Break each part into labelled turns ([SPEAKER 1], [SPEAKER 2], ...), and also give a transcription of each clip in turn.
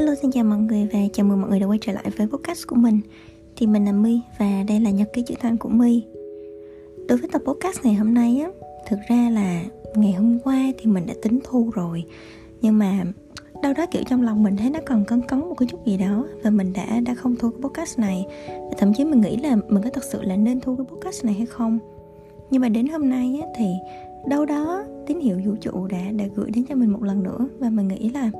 [SPEAKER 1] Hello, xin chào mọi người và chào mừng mọi người đã quay trở lại với podcast của mình. Thì mình là My và đây là nhật ký chữ thanh của My. Đối với tập podcast ngày hôm nay á, Thực ra là ngày hôm qua thì mình đã tính thu rồi. Nhưng mà đâu đó, kiểu, trong lòng mình thấy nó còn cấn cấn một cái chút gì đó Và mình đã đã không thu cái podcast này. Và Thậm chí mình nghĩ là mình có thật sự là nên thu cái podcast này hay không. Nhưng mà đến hôm nay á, thì đâu đó tín hiệu vũ trụ đã đã gửi đến cho mình một lần nữa và mình nghĩ là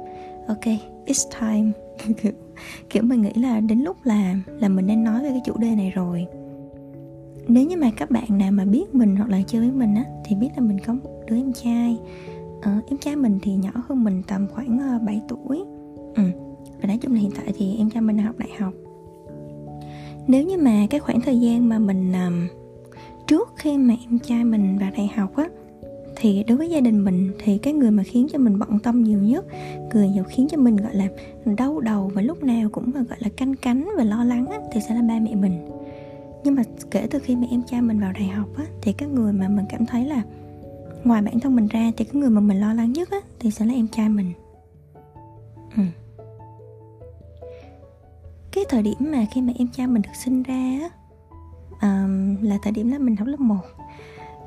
[SPEAKER 1] ok it's time. Kiểu, kiểu mình nghĩ là đến lúc là là mình nên nói về cái chủ đề này rồi. Nếu như mà các bạn nào mà biết mình hoặc là chơi với mình á thì biết là mình có một đứa em trai. Ờ, em trai mình thì nhỏ hơn mình tầm khoảng ờ, 7 tuổi. Ừ. và nói chung là hiện tại thì em trai mình đang học đại học. Nếu như mà cái khoảng thời gian mà mình um, trước khi mà em trai mình vào đại học á thì đối với gia đình mình thì cái người mà khiến cho mình bận tâm nhiều nhất người nhiều khiến cho mình gọi là đau đầu và lúc nào cũng gọi là canh cánh và lo lắng á, thì sẽ là ba mẹ mình. Nhưng mà kể từ khi mà em trai mình vào đại học á, thì cái người mà mình cảm thấy là ngoài bản thân mình ra thì cái người mà mình lo lắng nhất á, thì sẽ là em trai mình. Ừ. cái thời điểm mà khi mà em trai mình được sinh ra á, um, là thời điểm là mình học lớp 1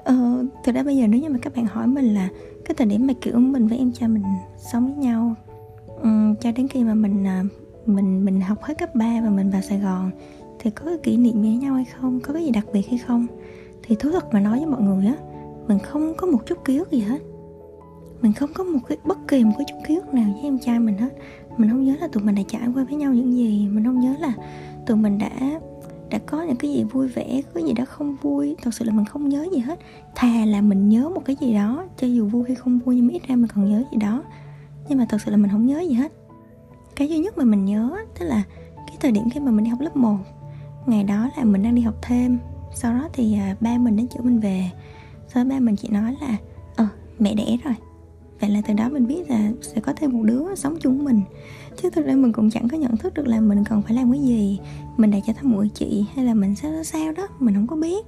[SPEAKER 1] ờ, thực ra bây giờ nếu như mà các bạn hỏi mình là cái thời điểm mà kiểu mình với em trai mình sống với nhau um, cho đến khi mà mình à, mình mình học hết cấp 3 và mình vào Sài Gòn thì có cái kỷ niệm gì với nhau hay không? Có cái gì đặc biệt hay không? Thì thú thật mà nói với mọi người á mình không có một chút ký ức gì hết. Mình không có một cái bất kỳ một cái chút ký ức nào với em trai mình hết. Mình không nhớ là tụi mình đã trải qua với nhau những gì. Mình không nhớ là tụi mình đã đã có những cái gì vui vẻ, có cái gì đó không vui. Thật sự là mình không nhớ gì hết. Thà là mình nhớ một cái gì đó, cho dù vui hay không vui nhưng mà ít ra mình còn nhớ gì đó. Nhưng mà thật sự là mình không nhớ gì hết. Cái duy nhất mà mình nhớ tức là cái thời điểm khi mà mình đi học lớp 1 ngày đó là mình đang đi học thêm. Sau đó thì à, ba mình đến chở mình về. Sau đó ba mình chỉ nói là ờ mẹ đẻ rồi vậy là từ đó mình biết là sẽ có thêm một đứa sống chung với mình. Chứ thực ra mình cũng chẳng có nhận thức được là mình cần phải làm cái gì. Mình đã trở thành một chị hay là mình sẽ sao đó mình không có biết.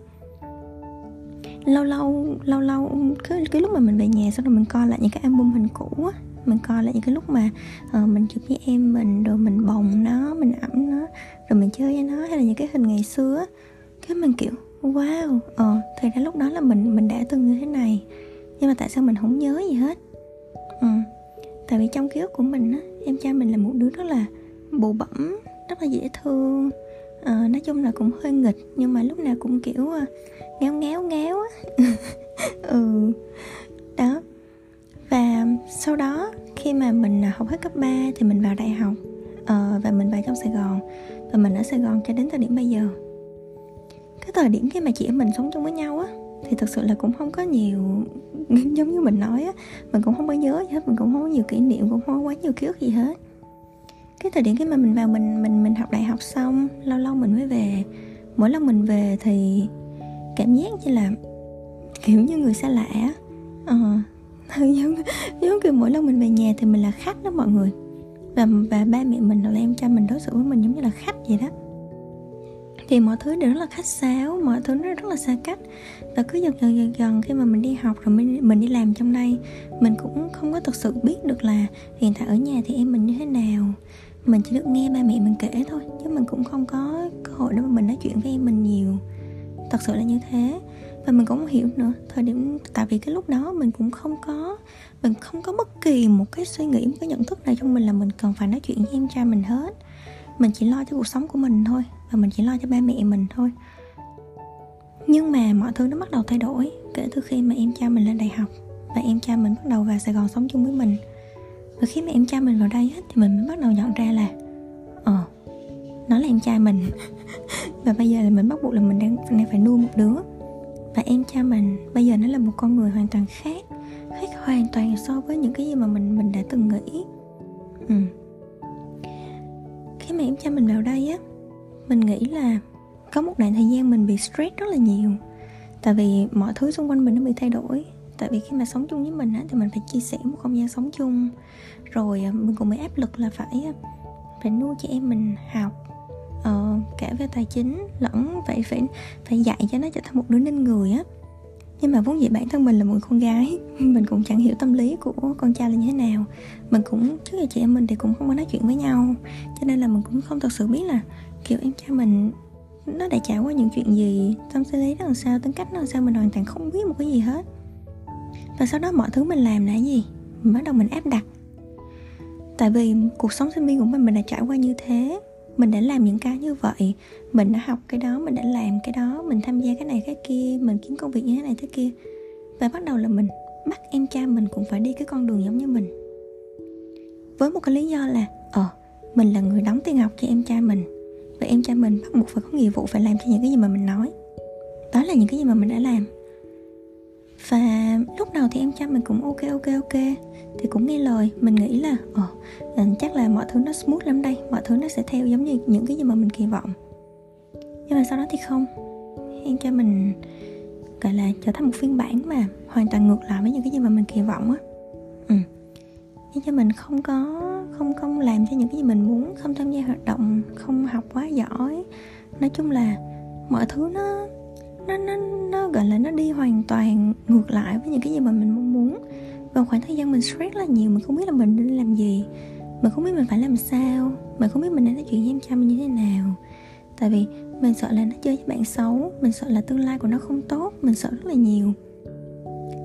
[SPEAKER 1] Lâu lâu lâu lâu cái, cái lúc mà mình về nhà sau đó mình coi lại những cái album hình cũ á mình coi lại những cái lúc mà uh, mình chụp với em mình rồi mình bồng nó mình ẩm nó rồi mình chơi với nó hay là những cái hình ngày xưa á. Cái mình kiểu wow ờ thì ra lúc đó là mình mình đã từng như thế này. Nhưng mà tại sao mình không nhớ gì hết? Ừ. Tại vì trong ký ức của mình á em trai mình là một đứa rất là bụ bẩm rất là dễ thương. À, nói chung là cũng hơi nghịch nhưng mà lúc nào cũng kiểu uh, ngáo ngáo ngáo á. Ừ. Đó. Và sau đó khi mà mình à, học hết cấp 3 thì mình vào đại học à, và mình vào trong Sài Gòn và mình ở Sài Gòn cho đến thời điểm bây giờ. Cái thời điểm khi mà chị em mình sống chung với nhau á thì thật sự là cũng không có nhiều, giống như mình nói á, mình cũng không có nhớ gì hết, mình cũng không có nhiều kỷ niệm, cũng không có quá nhiều ký ức gì hết. Cái thời điểm khi mà mình vào mình mình mình học đại học xong, lâu lâu mình mới về, mỗi lần mình về thì cảm giác như là kiểu như người xa lạ ờ giống giống kiểu mỗi lần mình về nhà thì mình là khách đó mọi người. Và và ba mẹ mình là em cha mình đối xử với mình giống như là khách vậy đó thì mọi thứ đều rất là khách sáo, mọi thứ nó rất là xa cách. Và cứ dần dần dần dần khi mà mình đi học rồi mình mình đi làm trong đây, mình cũng không có thực sự biết được là hiện tại ở nhà thì em mình như thế nào. Mình chỉ được nghe ba mẹ mình kể thôi, chứ mình cũng không có cơ hội để mà mình nói chuyện với em mình nhiều. Thật sự là như thế. Và mình cũng không hiểu nữa, thời điểm, tại vì cái lúc đó mình cũng không có, mình không có bất kỳ một cái suy nghĩ, một cái nhận thức nào trong mình là mình cần phải nói chuyện với em trai mình hết mình chỉ lo cho cuộc sống của mình thôi và mình chỉ lo cho ba mẹ mình thôi. Nhưng mà mọi thứ nó bắt đầu thay đổi kể từ khi mà em cha mình lên đại học và em cha mình bắt đầu vào sài gòn sống chung với mình. Và khi mà em cha mình vào đây thì mình mới bắt đầu nhận ra là ờ nó là em trai mình. Và bây giờ là mình bắt buộc là mình đang, đang phải nuôi một đứa. Và em cha mình bây giờ nó là một con người hoàn toàn khác khác hoàn toàn so với những cái gì mà mình mình đã từng nghĩ. Ừ mà em cho mình vào đây á. Mình nghĩ là có một đoạn thời gian mình bị stress rất là nhiều. Tại vì mọi thứ xung quanh mình nó bị thay đổi. Tại vì khi mà sống chung với mình á thì mình phải chia sẻ một không gian sống chung. Rồi à, mình cũng bị áp lực là phải à, phải nuôi chị em mình học. Ờ, cả về tài chính lẫn phải phải phải dạy cho nó trở thành một đứa nên người á nhưng mà vốn dĩ bản thân mình là một con gái, mình cũng chẳng hiểu tâm lý của con trai là như thế nào. Mình cũng, trước giờ chị em mình thì cũng không có nói chuyện với nhau, cho nên là mình cũng không thật sự biết là, kiểu, em trai mình, nó đã trải qua những chuyện gì, tâm lý nó làm sao, tính cách nó làm sao, mình hoàn toàn không biết một cái gì hết. Và sau đó mọi thứ mình làm là gì? Mình bắt đầu mình áp đặt. Tại vì cuộc sống sinh viên của mình mình đã trải qua như thế mình đã làm những cái như vậy, mình đã học cái đó, mình đã làm cái đó, mình tham gia cái này cái kia, mình kiếm công việc như thế này thế kia. Và bắt đầu là mình bắt em cha mình cũng phải đi cái con đường giống như mình. Với một cái lý do là ờ mình là người đóng tiền học cho em cha mình. Và em cha mình bắt buộc phải có nghĩa vụ phải làm theo những cái gì mà mình nói. Đó là những cái gì mà mình đã làm và lúc đầu thì em chăm mình cũng ok ok ok. Thì cũng nghe lời, mình nghĩ là ờ, ờ chắc là mọi thứ nó smooth lắm đây. Mọi thứ nó sẽ theo giống như những cái gì mà mình kỳ vọng. Nhưng mà sau đó thì không. Em cho mình, gọi là, trở thành một phiên bản mà hoàn toàn ngược lại với những cái gì mà mình kỳ vọng á. Ừ. Em cho mình không có, không không làm cho những cái gì mình muốn, không tham gia hoạt động, không học quá giỏi. Nói chung là mọi thứ nó nó nó nó, gọi là nó đi hoàn toàn ngược lại với những cái gì mà mình mong muốn. Và khoảng thời gian mình stress rất là nhiều, mình không biết là mình nên làm gì. Mình không biết mình phải làm sao. Mình không biết mình nên nói chuyện với em cha mình như thế nào. Tại vì mình sợ là nó chơi với bạn xấu. Mình sợ là tương lai của nó không tốt. Mình sợ rất là nhiều.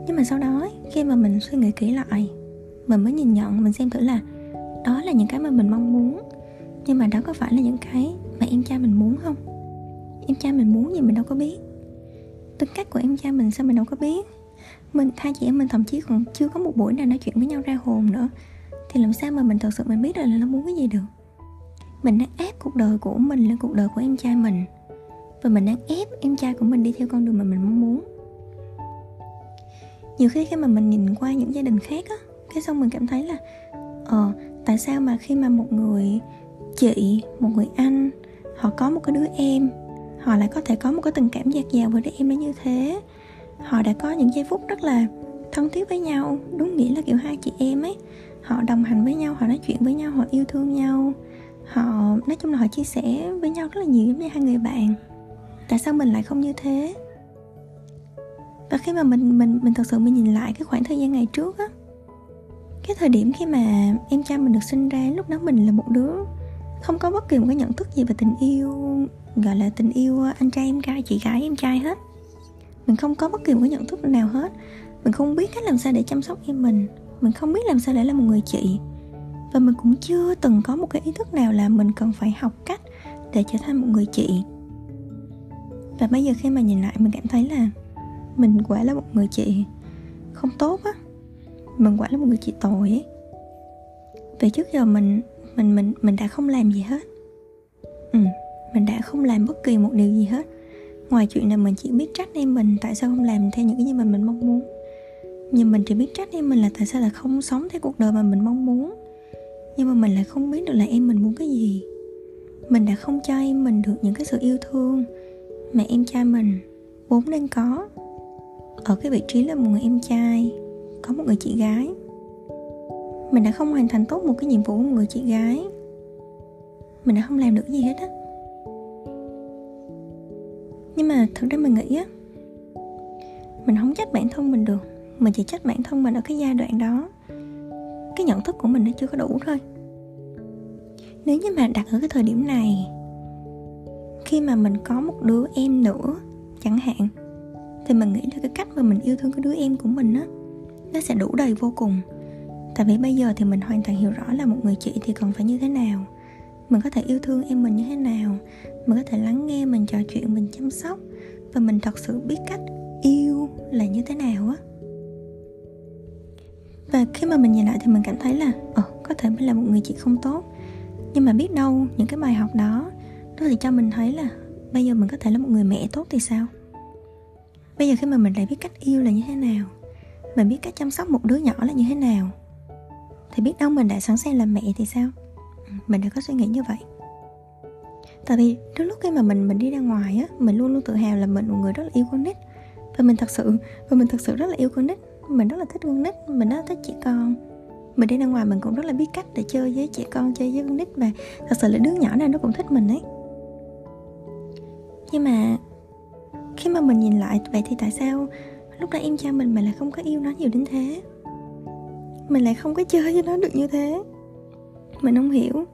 [SPEAKER 1] Nhưng mà sau đó khi mà mình suy nghĩ kỹ lại, mình mới nhìn nhận, mình xem thử là đó là những cái mà mình mong muốn. Nhưng mà đó có phải là những cái mà em cha mình muốn không? Em cha mình muốn gì mình đâu có biết tính cách của em trai mình sao mình đâu có biết. Mình hai chị em, mình thậm chí còn chưa có một buổi nào nói chuyện với nhau ra hồn nữa. Thì làm sao mà mình thật sự mình biết được là nó muốn cái gì được? Mình đang ép cuộc đời của mình lên cuộc đời của em trai mình. Và mình đang ép em trai của mình đi theo con đường mà mình mong muốn. Nhiều khi khi mà mình nhìn qua những gia đình khác á, cái xong mình cảm thấy là ờ tại sao mà khi mà một người chị, một người anh, họ có một cái đứa em họ lại có thể có một cái tình cảm dạt dào với đứa em nó như thế. Họ đã có những giây phút rất là thân thiết với nhau, đúng nghĩa là kiểu hai chị em ấy. Họ đồng hành với nhau, họ nói chuyện với nhau, họ yêu thương nhau. Họ, nói chung là họ chia sẻ với nhau rất là nhiều giống như hai người bạn. Tại sao mình lại không như thế? Và khi mà mình mình mình thật sự mình nhìn lại cái khoảng thời gian ngày trước á, cái thời điểm khi mà em trai mình được sinh ra, lúc đó mình là một đứa không có bất kỳ một cái nhận thức gì về tình yêu gọi là tình yêu à, anh trai em trai chị gái em trai hết. Mình không có bất kỳ một cái nhận thức nào hết. Mình không biết cách làm sao để chăm sóc em mình. Mình không biết làm sao để là một người chị. Và mình cũng chưa từng có một cái ý thức nào là mình cần phải học cách để trở thành một người chị. Và bây giờ khi mà nhìn lại, mình cảm thấy là mình quả là một người chị không tốt á. Mình quả là một người chị tồi ấy. Vì trước giờ mình mình mình mình đã không làm gì hết. Ừ mình đã không làm bất kỳ một điều gì hết. Ngoài chuyện là mình chỉ biết trách em mình tại sao không làm theo những cái gì mà mình mong muốn. Nhưng mình chỉ biết trách em mình là tại sao là không sống theo cuộc đời mà mình mong muốn. Nhưng mà mình lại không biết được là em mình muốn cái gì. Mình đã không cho em mình được những cái sự yêu thương mà em trai mình vốn nên có. Ở cái vị trí là một người em trai, có một người chị gái. Mình đã không hoàn thành tốt một cái nhiệm vụ của một người chị gái. Mình đã không làm được gì hết á nhưng mà thực ra mình nghĩ á, mình không trách bản thân mình được. Mình chỉ trách bản thân mình ở cái giai đoạn đó. Cái nhận thức của mình nó chưa có đủ thôi. Nếu như mà đặt ở cái thời điểm này, khi mà mình có một đứa em nữa, chẳng hạn, thì mình nghĩ là cái cách mà mình yêu thương cái đứa em của mình á, nó sẽ đủ đầy vô cùng. Tại vì bây giờ thì mình hoàn toàn hiểu rõ là một người chị thì cần phải như thế nào mình có thể yêu thương em mình như thế nào? Mình có thể lắng nghe mình trò chuyện, mình chăm sóc và mình thật sự biết cách yêu là như thế nào á. Và khi mà mình nhìn lại thì mình cảm thấy là ờ có thể mình là một người chị không tốt. Nhưng mà biết đâu những cái bài học đó, nó thì cho mình thấy là bây giờ mình có thể là một người mẹ tốt thì sao? Bây giờ khi mà mình lại biết cách yêu là như thế nào, mình biết cách chăm sóc một đứa nhỏ là như thế nào, thì biết đâu mình đã sẵn sàng làm mẹ thì sao? Mình đã có suy nghĩ như vậy. Tại vì trước lúc khi mà mình mình đi ra ngoài á, mình luôn luôn tự hào là mình một người rất là yêu con nít. Và mình thật sự, và mình thật sự rất là yêu con nít. Mình rất là thích con nít, mình rất là thích trẻ con. Mình đi ra ngoài mình cũng rất là biết cách để chơi với trẻ con, chơi với con nít. Và thật sự là đứa nhỏ nào nó cũng thích mình ấy. Nhưng mà khi mà mình nhìn lại vậy thì tại sao lúc đó em trai mình mà lại không có yêu nó nhiều đến thế? Mình lại không có chơi với nó được như thế? Mình không hiểu.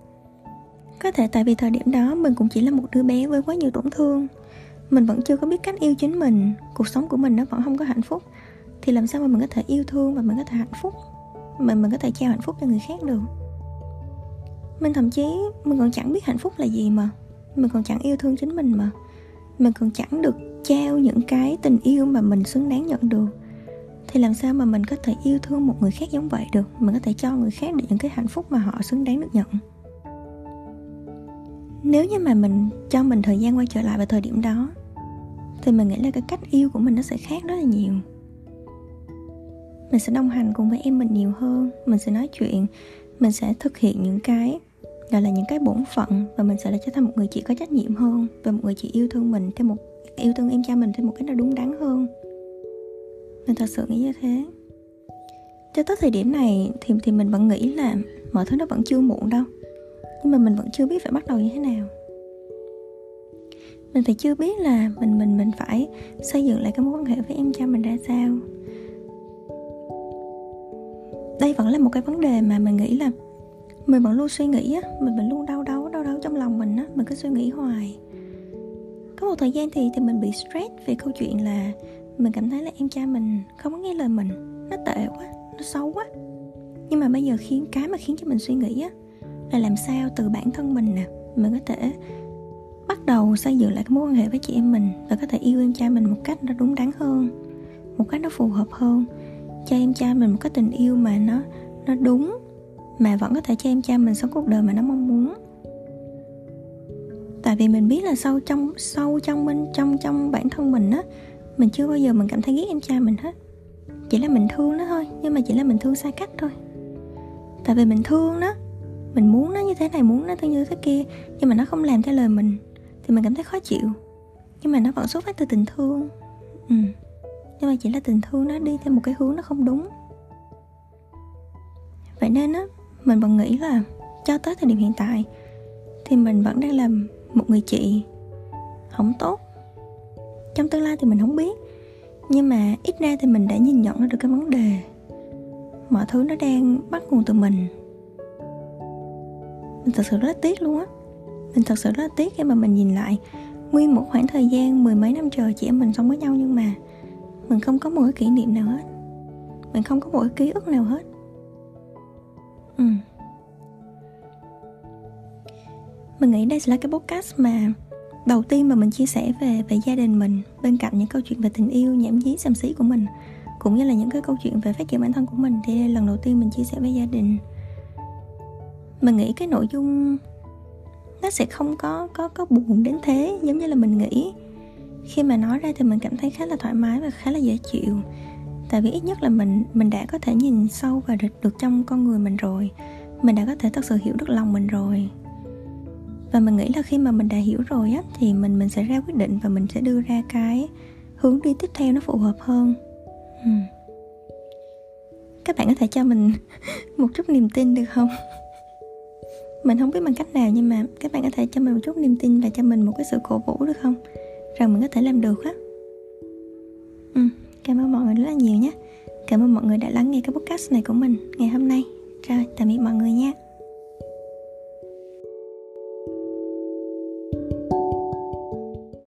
[SPEAKER 1] Có thể tại vì thời điểm đó mình cũng chỉ là một đứa bé với quá nhiều tổn thương. Mình vẫn chưa có biết cách yêu chính mình. Cuộc sống của mình nó vẫn không có hạnh phúc. Thì làm sao mà mình có thể yêu thương và mình có thể hạnh phúc? Mà mình có thể trao hạnh phúc cho người khác được. Mình thậm chí, mình còn chẳng biết hạnh phúc là gì mà. Mình còn chẳng yêu thương chính mình mà. Mình còn chẳng được trao những cái tình yêu mà mình xứng đáng nhận được thì làm sao mà mình có thể yêu thương một người khác giống vậy được? Mình có thể cho người khác được những cái hạnh phúc mà họ xứng đáng được nhận. Nếu như mà mình cho mình thời gian quay trở lại vào thời điểm đó, thì mình nghĩ là cái cách yêu của mình nó sẽ khác rất là nhiều. Mình sẽ đồng hành cùng với em mình nhiều hơn, mình sẽ nói chuyện, mình sẽ thực hiện những cái, gọi là những cái bổn phận và mình sẽ là trở thành một người chị có trách nhiệm hơn và một người chị yêu thương mình theo một, yêu thương em cha mình theo một cách nó đúng đắn hơn mình thật sự nghĩ như thế. Cho tới thời điểm này thì thì mình vẫn nghĩ là mọi thứ nó vẫn chưa muộn đâu. Nhưng mà mình vẫn chưa biết phải bắt đầu như thế nào. Mình phải chưa biết là mình mình mình phải xây dựng lại cái mối quan hệ với em cha mình ra sao. Đây vẫn là một cái vấn đề mà mình nghĩ là mình vẫn luôn suy nghĩ á, mình vẫn luôn đau đớn đau đớn trong lòng mình á, mình cứ suy nghĩ hoài. Có một thời gian thì thì mình bị stress về câu chuyện là mình cảm thấy là em trai mình không có nghe lời mình. Nó tệ quá, nó xấu quá. Nhưng mà bây giờ khiến, cái mà khiến cho mình suy nghĩ á, là làm sao từ bản thân mình nè, mình có thể bắt đầu xây dựng lại cái mối quan hệ với chị em mình và có thể yêu em trai mình một cách nó đúng đắn hơn, một cách nó phù hợp hơn. Cho em trai mình một cái tình yêu mà nó nó đúng, mà vẫn có thể cho em trai mình sống cuộc đời mà nó mong muốn. Tại vì mình biết là sâu trong sâu trong bên, trong trong bản thân mình á mình chưa bao giờ mình cảm thấy ghét em trai mình hết. Chỉ là mình thương nó thôi, nhưng mà chỉ là mình thương sai cách thôi. Tại vì mình thương nó, mình muốn nó như thế này, muốn nó như thế kia, nhưng mà nó không làm theo lời mình, thì mình cảm thấy khó chịu. Nhưng mà nó vẫn xuất phát từ tình thương. Ừ. Nhưng mà chỉ là tình thương nó đi theo một cái hướng nó không đúng. Vậy nên á, mình vẫn nghĩ là cho tới thời điểm hiện tại, thì mình vẫn đang làm một người chị không tốt trong tương lai thì mình không biết. Nhưng mà ít ra thì mình đã nhìn nhận ra được cái vấn đề. Mọi thứ nó đang bắt nguồn từ mình. Mình thật sự rất là tiếc luôn á. Mình thật sự rất là tiếc khi mà mình nhìn lại nguyên một khoảng thời gian mười mấy năm trời chị em mình sống với nhau nhưng mà mình không có một cái kỷ niệm nào hết. Mình không có một cái ký ức nào hết. Ừ. mình nghĩ đây sẽ là cái podcast mà đầu tiên mà mình chia sẻ về về gia đình mình bên cạnh những câu chuyện về tình yêu nhảm nhí xàm xí của mình cũng như là những cái câu chuyện về phát triển bản thân của mình thì đây là lần đầu tiên mình chia sẻ với gia đình. Mình nghĩ cái nội dung nó sẽ không có có có buồn đến thế giống như là mình nghĩ. Khi mà nói ra thì mình cảm thấy khá là thoải mái và khá là dễ chịu. Tại vì ít nhất là mình mình đã có thể nhìn sâu và được, được trong con người mình rồi. Mình đã có thể thật sự hiểu được lòng mình rồi và mình nghĩ là khi mà mình đã hiểu rồi á thì mình mình sẽ ra quyết định và mình sẽ đưa ra cái hướng đi tiếp theo nó phù hợp hơn. Ừ. các bạn có thể cho mình một chút niềm tin được không? Mình không biết bằng cách nào nhưng mà các bạn có thể cho mình một chút niềm tin và cho mình một cái sự cổ vũ được không? Rằng mình có thể làm được á. Ừ, cảm ơn mọi người rất là nhiều nhé. Cảm ơn mọi người đã lắng nghe cái podcast này của mình ngày hôm nay. Rồi tạm biệt mọi người nha.